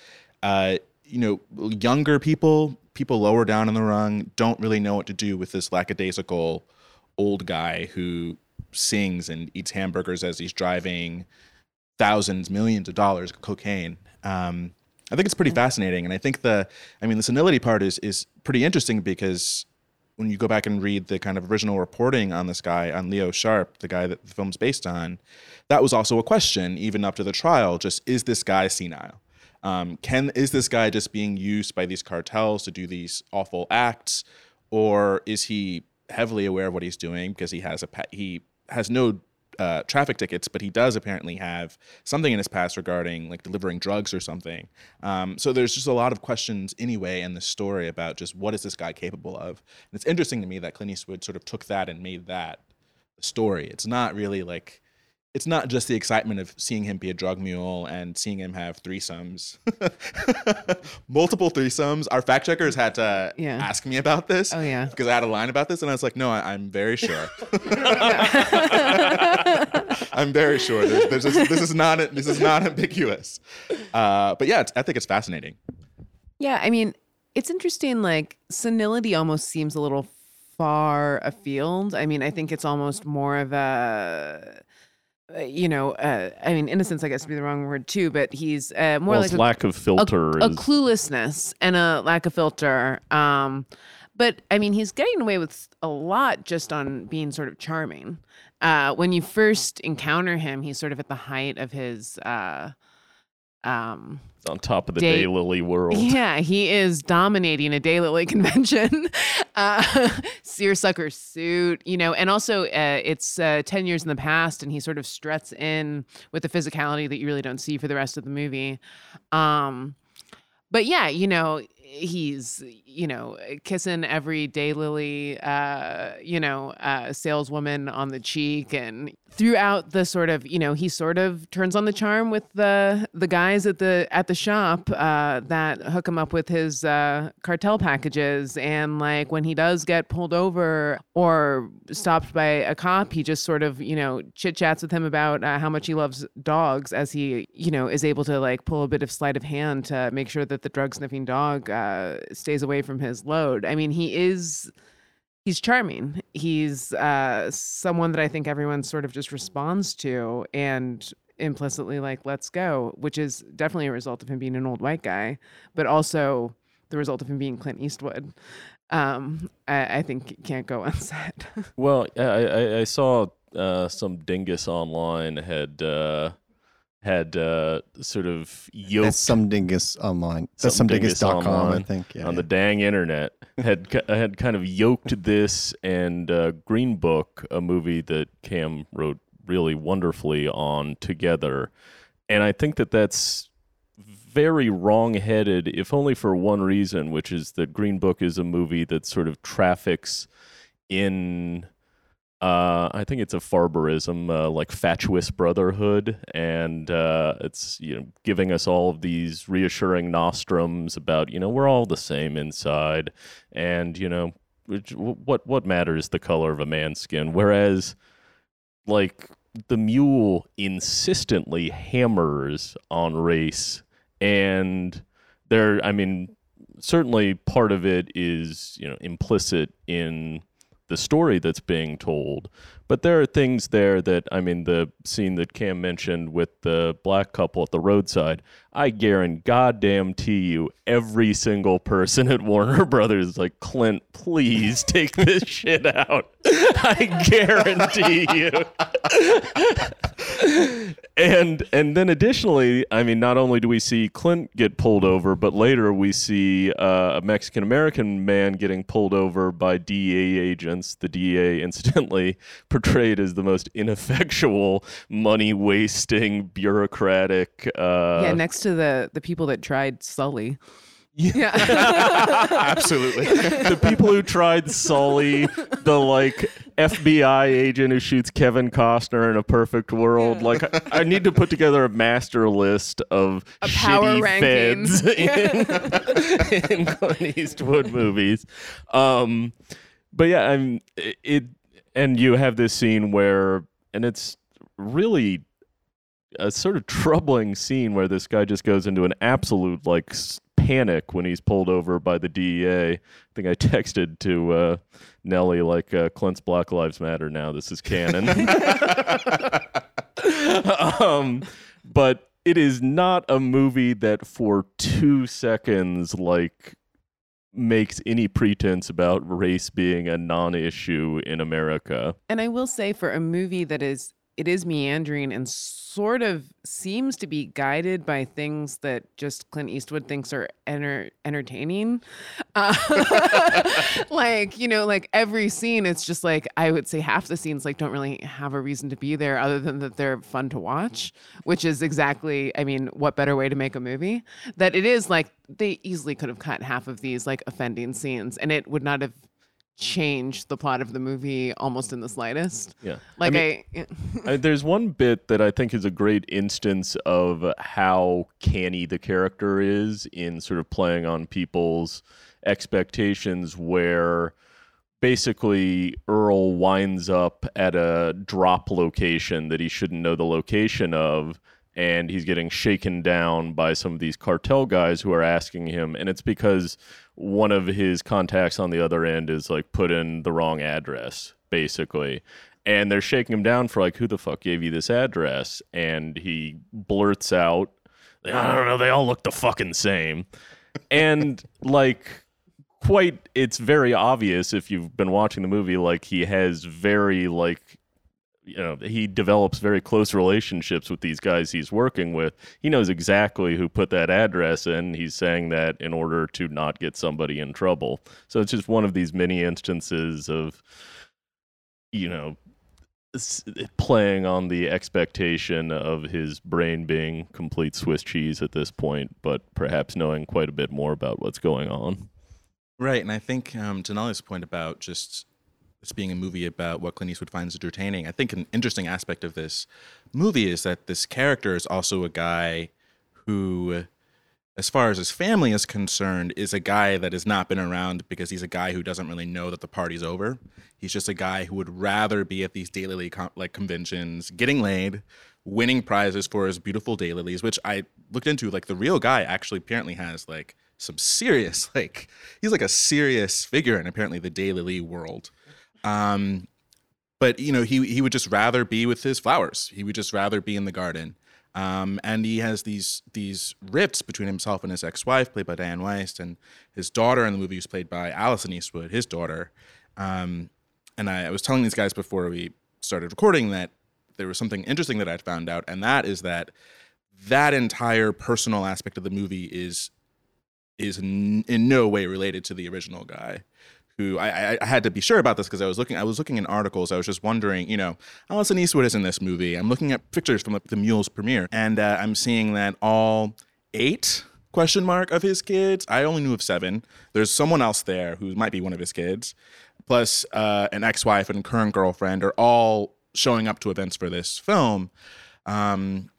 uh, you know, younger people, people lower down in the rung, don't really know what to do with this lackadaisical old guy who sings and eats hamburgers as he's driving thousands, millions of dollars of cocaine. Um, I think it's pretty fascinating, and I think the, I mean, the senility part is is pretty interesting because when you go back and read the kind of original reporting on this guy, on Leo Sharp, the guy that the film's based on, that was also a question, even up to the trial. Just is this guy senile? Um, can is this guy just being used by these cartels to do these awful acts, or is he heavily aware of what he's doing because he has a he has no uh, traffic tickets, but he does apparently have something in his past regarding like delivering drugs or something. Um, so there's just a lot of questions anyway in the story about just what is this guy capable of. And it's interesting to me that Clint Eastwood sort of took that and made that story. It's not really like it's not just the excitement of seeing him be a drug mule and seeing him have threesomes, multiple threesomes. Our fact checkers had to Yeah. ask me about this. Oh, yeah. because I had a line about this, and I was like, "No, I, I'm very sure. I'm very sure. There's, there's this, this is not this is not ambiguous." Uh, but yeah, it's, I think it's fascinating. Yeah, I mean, it's interesting. Like, senility almost seems a little far afield. I mean, I think it's almost more of a, you know, uh, I mean, innocence, I guess, would be the wrong word too, but he's uh, more well, like a, lack of filter a, a cluelessness and a lack of filter. Um, but I mean, he's getting away with a lot just on being sort of charming. Uh, when you first encounter him, he's sort of at the height of his. Uh, um, on top of the Day- daylily world. yeah, he is dominating a daylily convention. uh, seersucker suit, you know, and also uh, it's uh, 10 years in the past, and he sort of struts in with the physicality that you really don't see for the rest of the movie. Um, but yeah, you know, he's, you know, kissing every daylily, uh, you know, uh, saleswoman on the cheek and throughout the sort of you know he sort of turns on the charm with the the guys at the at the shop uh, that hook him up with his uh, cartel packages and like when he does get pulled over or stopped by a cop he just sort of you know chit chats with him about uh, how much he loves dogs as he you know is able to like pull a bit of sleight of hand to make sure that the drug sniffing dog uh, stays away from his load i mean he is he's charming. He's uh, someone that I think everyone sort of just responds to and implicitly like, let's go, which is definitely a result of him being an old white guy, but also the result of him being Clint Eastwood. Um, I, I think can't go unsaid. Well, I, I, I saw uh, some dingus online had uh, had uh, sort of yoked That's some dingus online. That's Some some dingus dingus.com, I think. Yeah, on the dang internet had had kind of yoked this and uh, Green Book, a movie that Cam wrote really wonderfully on together, and I think that that's very wrong-headed, if only for one reason, which is that Green Book is a movie that sort of traffics in. Uh, I think it's a Farberism, uh, like fatuous brotherhood, and uh, it's you know giving us all of these reassuring nostrums about you know we're all the same inside, and you know what what matters the color of a man's skin. Whereas, like the mule insistently hammers on race, and there, I mean, certainly part of it is you know implicit in the story that's being told. But there are things there that, I mean, the scene that Cam mentioned with the black couple at the roadside, I guarantee, goddamn you, every single person at Warner Brothers is like, Clint, please take this shit out. I guarantee you. and and then additionally, I mean, not only do we see Clint get pulled over, but later we see uh, a Mexican American man getting pulled over by DEA agents. The DEA, incidentally, portrayed as the most ineffectual, money wasting, bureaucratic. Uh, yeah, next to the the people that tried Sully. Yeah. Absolutely. the people who tried Sully, the like FBI agent who shoots Kevin Costner in a perfect world. Like, I, I need to put together a master list of A power shitty feds in, in Clint Eastwood movies. Um, but yeah, I'm it, it, and you have this scene where, and it's really a sort of troubling scene where this guy just goes into an absolute like panic when he's pulled over by the DEA. I think I texted to uh, Nellie like uh, Clint's Black Lives Matter now. This is canon. um, but it is not a movie that for two seconds like makes any pretense about race being a non-issue in America. And I will say, for a movie that is it is meandering and sort of seems to be guided by things that just Clint Eastwood thinks are enter- entertaining. Uh, like, you know, like every scene, it's just like, I would say half the scenes like don't really have a reason to be there other than that they're fun to watch, which is exactly, I mean, what better way to make a movie? That it is like they easily could have cut half of these like offending scenes and it would not have change the plot of the movie almost in the slightest. Yeah. Like I I, Uh, there's one bit that I think is a great instance of how canny the character is in sort of playing on people's expectations, where basically Earl winds up at a drop location that he shouldn't know the location of. And he's getting shaken down by some of these cartel guys who are asking him. And it's because one of his contacts on the other end is like put in the wrong address, basically. And they're shaking him down for like who the fuck gave you this address? And he blurts out i don't know they all look the fucking same and like quite it's very obvious if you've been watching the movie like he has very like you know he develops very close relationships with these guys he's working with. He knows exactly who put that address in. He's saying that in order to not get somebody in trouble. So it's just one of these many instances of you know playing on the expectation of his brain being complete Swiss cheese at this point, but perhaps knowing quite a bit more about what's going on. Right, and I think um, Denali's point about just this being a movie about what Clint Eastwood finds entertaining. I think an interesting aspect of this movie is that this character is also a guy who, as far as his family is concerned, is a guy that has not been around because he's a guy who doesn't really know that the party's over. He's just a guy who would rather be at these daily like conventions, getting laid, winning prizes for his beautiful daylilies, which I looked into. Like the real guy actually apparently has like some serious like he's like a serious figure in apparently the daylily world. Um, but you know he he would just rather be with his flowers. He would just rather be in the garden. Um, and he has these these rifts between himself and his ex-wife, played by Dianne Wiest, and his daughter in the movie was played by Alison Eastwood, his daughter. Um, and I, I was telling these guys before we started recording that there was something interesting that I'd found out, and that is that that entire personal aspect of the movie is is in no way related to the original guy who I, I, had to be sure about this because I was looking I was looking in articles. I was just wondering, you know, Alison Eastwood is in this movie. I'm looking at pictures from the, the Mules premiere, and uh, I'm seeing that all eight question mark of his kids. I only knew of seven. There's someone else there who might be one of his kids, plus uh, an ex-wife and current girlfriend are all showing up to events for this film. Um,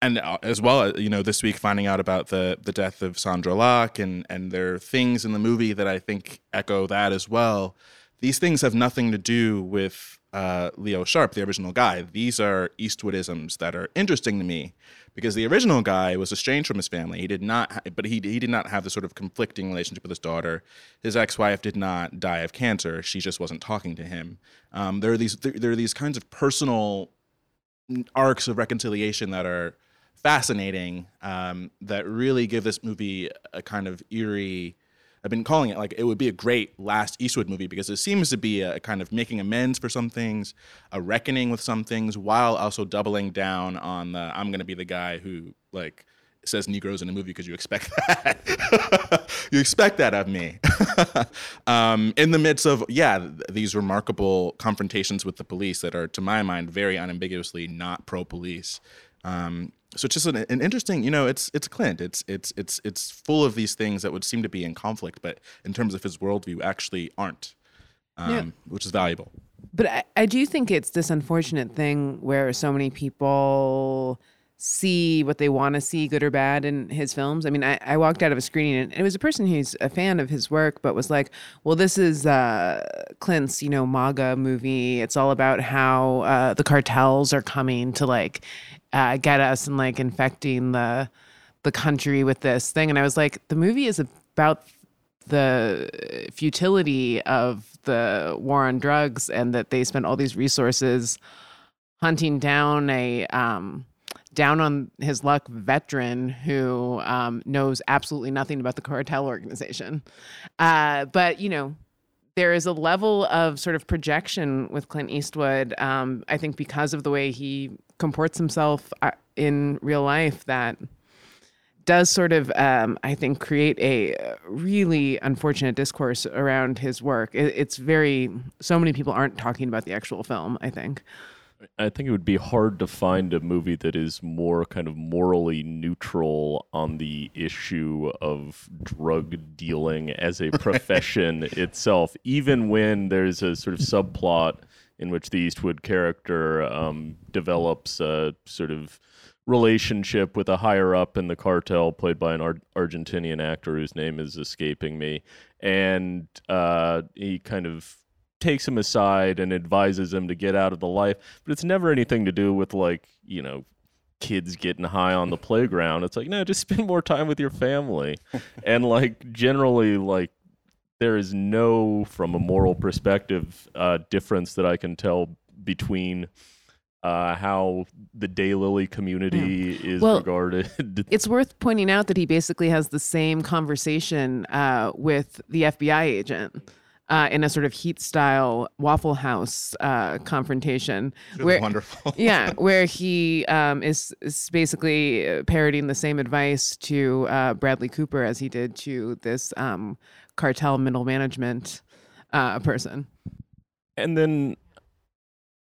and uh, as well you know this week finding out about the the death of Sondra Locke and and there are things in the movie that I think echo that as well. These things have nothing to do with uh, Leo Sharp, the original guy. These are Eastwoodisms that are interesting to me because the original guy was estranged from his family. He did not, but he he did not have the sort of conflicting relationship with his daughter. His ex-wife did not die of cancer. She just wasn't talking to him. Um, there are these there are these kinds of personal arcs of reconciliation that are fascinating um, that really give this movie a kind of eerie i've been calling it like it would be a great last eastwood movie because it seems to be a, kind of making amends for some things a reckoning with some things while also doubling down on the i'm going to be the guy who like says negroes in a movie because you expect that. You expect that of me. Um, in the midst of yeah th- these remarkable confrontations with the police that are to my mind very unambiguously not pro-police. Um, so it's just an, an interesting, you know, it's it's Clint. It's it's it's it's full of these things that would seem to be in conflict, but in terms of his worldview, actually aren't, um, Yeah. which is valuable. But I, I do think it's this unfortunate thing where so many people see what they want to see, good or bad, in his films. I mean, I, I walked out of a screening and it was a person who's a fan of his work, but was like, well, this is uh, Clint's, you know, MAGA movie. It's all about how uh, the cartels are coming to like uh, get us and like infecting the the country with this thing. And I was like, the movie is about the futility of the war on drugs and that they spent all these resources hunting down a um, down on his luck veteran who um, knows absolutely nothing about the cartel organization. Uh, but you know, there is a level of sort of projection with Clint Eastwood. Um, I think because of the way he comports himself uh, in real life, that does sort of, um, I think, create a really unfortunate discourse around his work. It, it's very, so many people aren't talking about the actual film, I think. I think it would be hard to find a movie that is more kind of morally neutral on the issue of drug dealing as a profession itself, even when there's a sort of subplot in which the Eastwood character um, develops a sort of relationship with a higher up in the cartel, played by an Ar- Argentinian actor whose name is escaping me, and uh, he kind of takes him aside and advises him to get out of the life. But it's never anything to do with like you know kids getting high on the playground. It's like no, just spend more time with your family, and like generally like. There is no, from a moral perspective, uh, difference that I can tell between uh, how the daylily community is Well, regarded. It's worth pointing out that he basically has the same conversation uh, with the FBI agent. Uh, in a sort of heat style Waffle House uh, confrontation, It was wonderful. yeah, where he um, is, is basically uh, parroting the same advice to uh, Bradley Cooper as he did to this um, cartel middle management uh, person. And then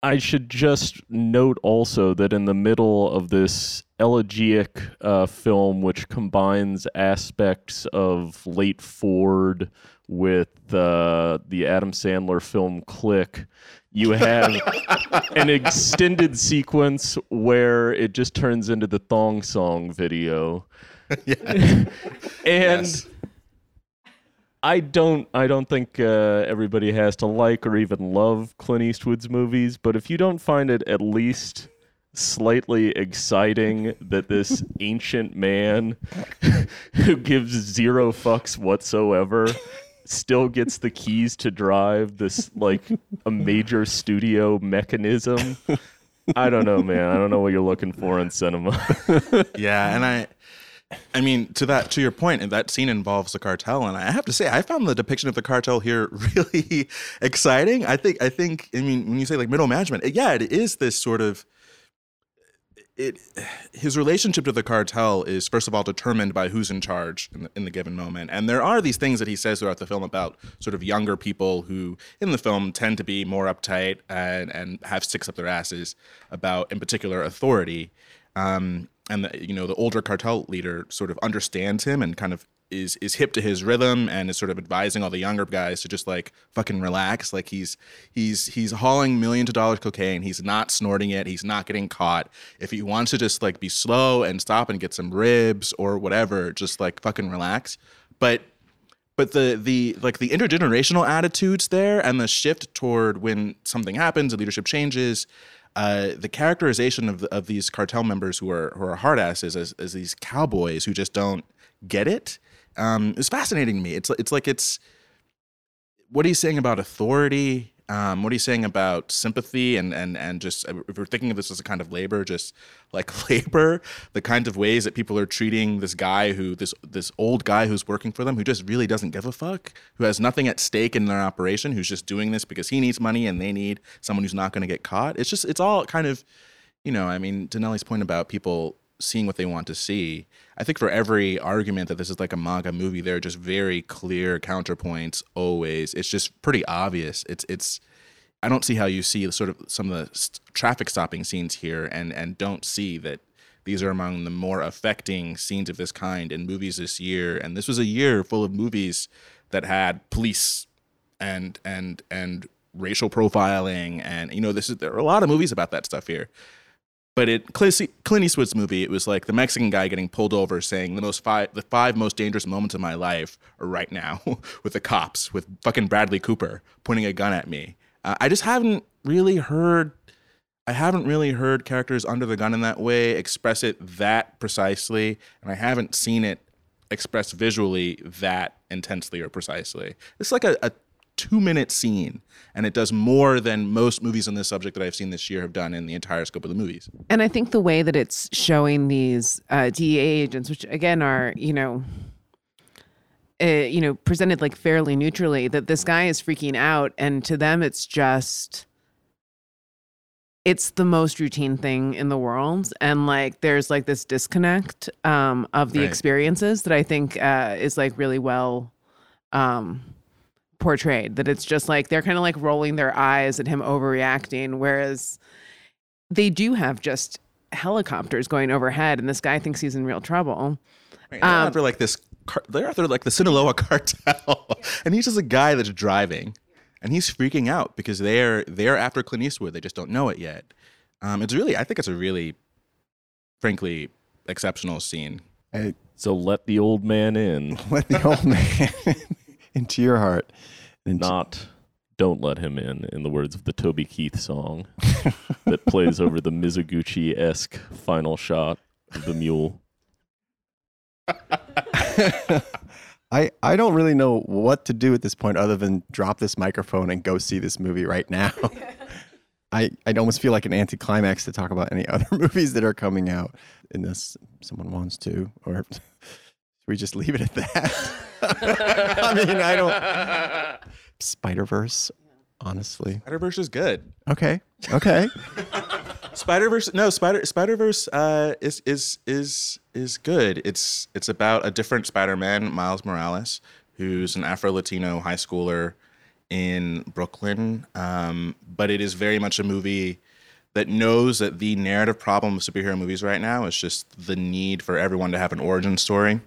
I should just note also that in the middle of this elegiac uh, film, which combines aspects of late Ford with uh, the Adam Sandler film Click, you have an extended sequence where it just turns into the thong song video. and Yes. I don't I don't think uh, everybody has to like or even love Clint Eastwood's movies, but if you don't find it at least slightly exciting that this ancient man who gives zero fucks whatsoever still gets the keys to drive this like a major studio mechanism. I don't know, man. I don't know what you're looking for in cinema. yeah, and I I mean, to that to your point, and that scene involves the cartel, and I have to say, I found the depiction of the cartel here really exciting. I think, I think, I mean, when you say like middle management, yeah, it is this sort of it. His relationship to the cartel is first of all determined by who's in charge in the, in the given moment, and there are these things that he says throughout the film about sort of younger people who, in the film, tend to be more uptight and and have sticks up their asses about, in particular, authority um, and the, you know the older cartel leader sort of understands him and kind of is is hip to his rhythm and is sort of advising all the younger guys to just like fucking relax. Like he's he's he's hauling millions of dollars cocaine. He's not snorting it. He's not getting caught. If he wants to just like be slow and stop and get some ribs or whatever just like fucking relax. But but the the like the intergenerational attitudes there and the shift toward when something happens and leadership changes uh, the characterization of, of these cartel members who are who are hard asses as, as these cowboys who just don't get it um, is fascinating to me. It's it's like it's what he's saying about authority. Um, what you saying about sympathy and and and just if we're thinking of this as a kind of labor, just like labor, the kinds of ways that people are treating this guy who this this old guy who's working for them who just really doesn't give a fuck, who has nothing at stake in their operation, who's just doing this because he needs money and they need someone who's not going to get caught. It's just it's all kind of, you know, I mean, Denelli's point about people seeing what they want to see. I think for every argument that this is like a MAGA movie, there are just very clear counterpoints always. It's just pretty obvious. It's it's I don't see how you see sort of some of the traffic stopping scenes here and and don't see that these are among the more affecting scenes of this kind in movies this year. And this was a year full of movies that had police and and and racial profiling and you know this is there are a lot of movies about that stuff here. But it Clint Eastwood's movie, it was like the Mexican guy getting pulled over, saying the most five the five most dangerous moments of my life are right now with the cops, with fucking Bradley Cooper pointing a gun at me. Uh, I just haven't really heard. I haven't really heard characters under the gun in that way express it that precisely, and I haven't seen it expressed visually that intensely or precisely. It's like a, a two minute scene, and it does more than most movies on this subject that I've seen this year have done in the entire scope of the movies. And I think the way that it's showing these uh, DEA agents, which again are, you know, uh, you know, presented like fairly neutrally that this guy is freaking out, and to them, it's just it's the most routine thing in the world and like there's like this disconnect um of the Right. experiences that i think uh is like really well um portrayed that it's just like they're kind of like rolling their eyes at him overreacting whereas they do have just helicopters going overhead and this guy thinks he's in real trouble Right, they're Um, after like this. Car- they're after like the Sinaloa cartel, and he's just a guy that's driving, and he's freaking out because they're they're after Clint Eastwood. They just don't know it yet. Um, it's really, I think it's a really, frankly, exceptional scene. I So let the old man in, let the old man into your heart. And not don't let him in, in the words of the Toby Keith song that plays over the Mizoguchi esque final shot of the mule. I, I don't really know what to do at this point other than drop this microphone and go see this movie right now. I, I almost feel like an anticlimax to talk about any other movies that are coming out, unless someone wants to, or we just leave it at that? I mean, I don't. Spider Verse, honestly. Spider Verse is good. Okay, okay. Spider Verse, no Spider Spider Verse uh, is is is is good. It's it's about a different Spider Man, Miles Morales, who's an Afro Latino high schooler in Brooklyn. Um, but it is very much a movie that knows that the narrative problem of superhero movies right now is just the need for everyone to have an origin story.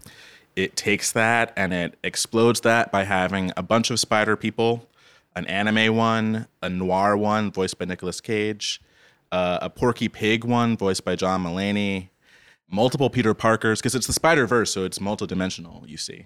It takes that and it explodes that by having a bunch of spider people, an anime one, a noir one voiced by Nicolas Cage, uh, a Porky Pig one voiced by John Mulaney, multiple Peter Parkers because it's the Spider Verse, so it's multidimensional. You see,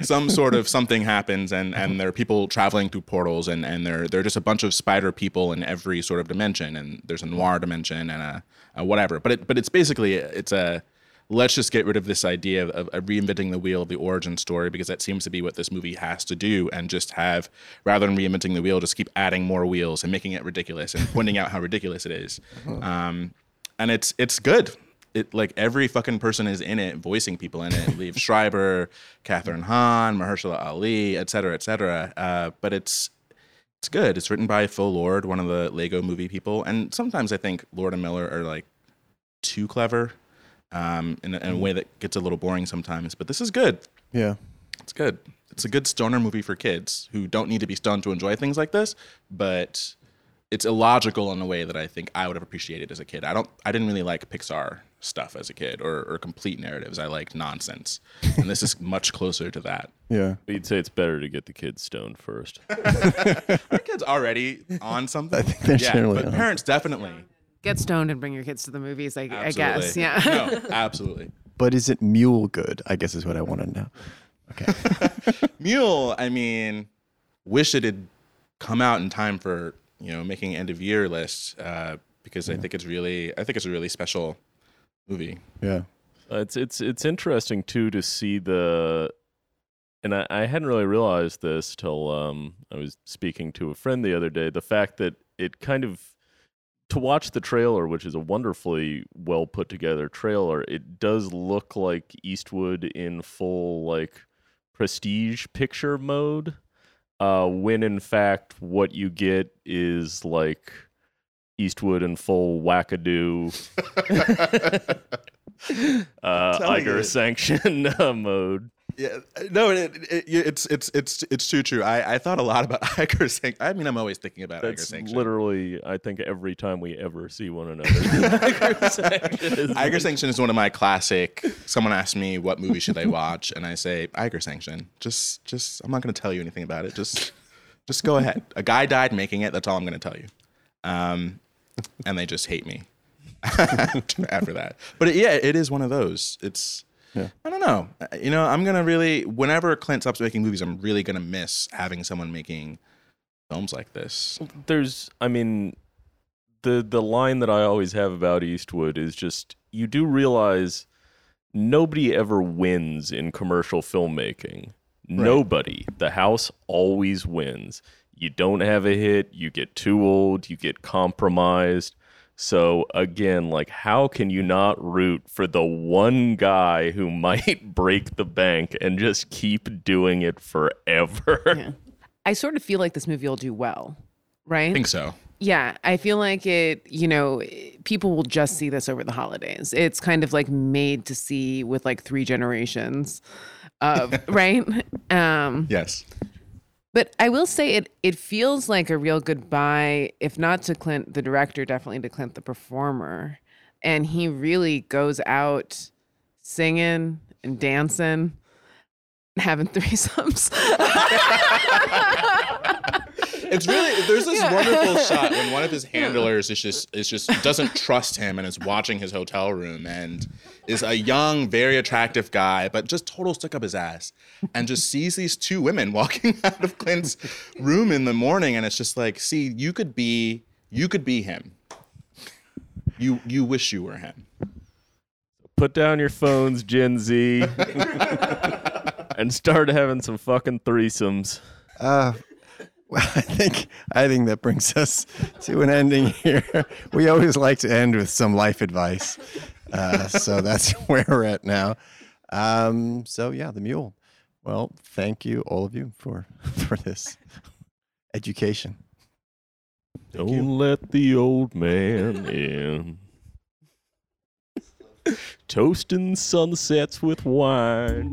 some sort of something happens, and and there are people traveling through portals, and and there are just a bunch of spider people in every sort of dimension, and there's a noir dimension and a, a whatever. But it but it's basically it's a let's just get rid of this idea of, of reinventing the wheel of the origin story because that seems to be what this movie has to do and just have rather than reinventing the wheel just keep adding more wheels and making it ridiculous and pointing out how ridiculous it is. Um, and it's it's good. It like every fucking person is in it voicing people in it. Liev Schreiber Kathryn Hahn Mahershala Ali et cetera et cetera. Uh, but it's it's good. It's written by Phil Lord one of the Lego movie people. And sometimes I think Lord and Miller are like too clever um, in, a, in a way that gets a little boring sometimes. But this is good. Yeah. It's good. It's a good stoner movie for kids who don't need to be stoned to enjoy things like this, but it's illogical in a way that I think I would have appreciated as a kid. I don't. I didn't really like Pixar stuff as a kid or, or complete narratives. I liked nonsense, and this is much closer to that. Yeah. But you'd say it's better to get the kids stoned first. Our kids already on something. I think they're yeah, generally but on. parents definitely. Get stoned and bring your kids to the movies i, I guess yeah no, absolutely. But is it mule good? I guess is what I want to know. Okay. Mule, I mean, wish it had come out in time for you know making end of year list uh, because I think it's really I think it's a really special movie. yeah. Uh, it's it's it's interesting too to see the, and I, I hadn't really realized this till um, I was speaking to a friend the other day. The fact that it kind of to watch the trailer, which is a wonderfully well put together trailer, it does look like Eastwood in full like prestige picture mode. Uh, when in fact what you get is like Eastwood in full wackadoo uh, Eiger sanction uh, mode. Yeah, no, it, it, it's it's it's it's too true. I, I thought a lot about Eiger Sanction. I mean, I'm always thinking about Eiger That's Sanction. literally, I think, every time we ever see one another. Eiger sanction is Eiger Sanction is one of my classic. Someone asked me what movie should I watch, and I say Eiger Sanction. Just, just I'm not going to tell you anything about it. Just, just go ahead. A guy died making it. That's all I'm going to tell you. Um, and they just hate me after that. But it, yeah, it is one of those. It's. Yeah. I don't know. You know, I'm gonna really. Whenever Clint stops making movies, I'm really gonna miss having someone making films like this. there's i mean the the line that i always have about eastwood is just you do realize nobody ever wins in commercial filmmaking nobody the house always wins you don't have a hit you get too old you get compromised So again, like how can you not root for the one guy who might break the bank and just keep doing it forever? Yeah. I sort of feel like this movie will do well, right? I think so. Yeah, I feel like it, you know, people will just see this over the holidays. It's kind of like made to see with like three generations of, right? Um Yes. But I will say it it feels like a real goodbye, if not to Clint the director, definitely to Clint the performer. And he really goes out singing and dancing, having threesomes. It's really there's this wonderful shot when one of his handlers is just is just doesn't trust him and is watching his hotel room and is a young, very attractive guy, but just total stick up his ass and just sees these two women walking out of Clint's room in the morning and it's just like, see, you could be you could be him. You you wish you were him. Put down your phones, Gen Z, and start having some fucking threesomes. Uh, well, I think I think that brings us to an ending here. We always like to end with some life advice, uh, so that's where we're at now. Um, so yeah, the mule. Well, thank you all of you for for this education. Don't let the old man in. Toasting sunsets with wine.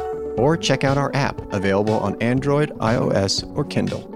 or check out our app available on Android, iOS, or Kindle.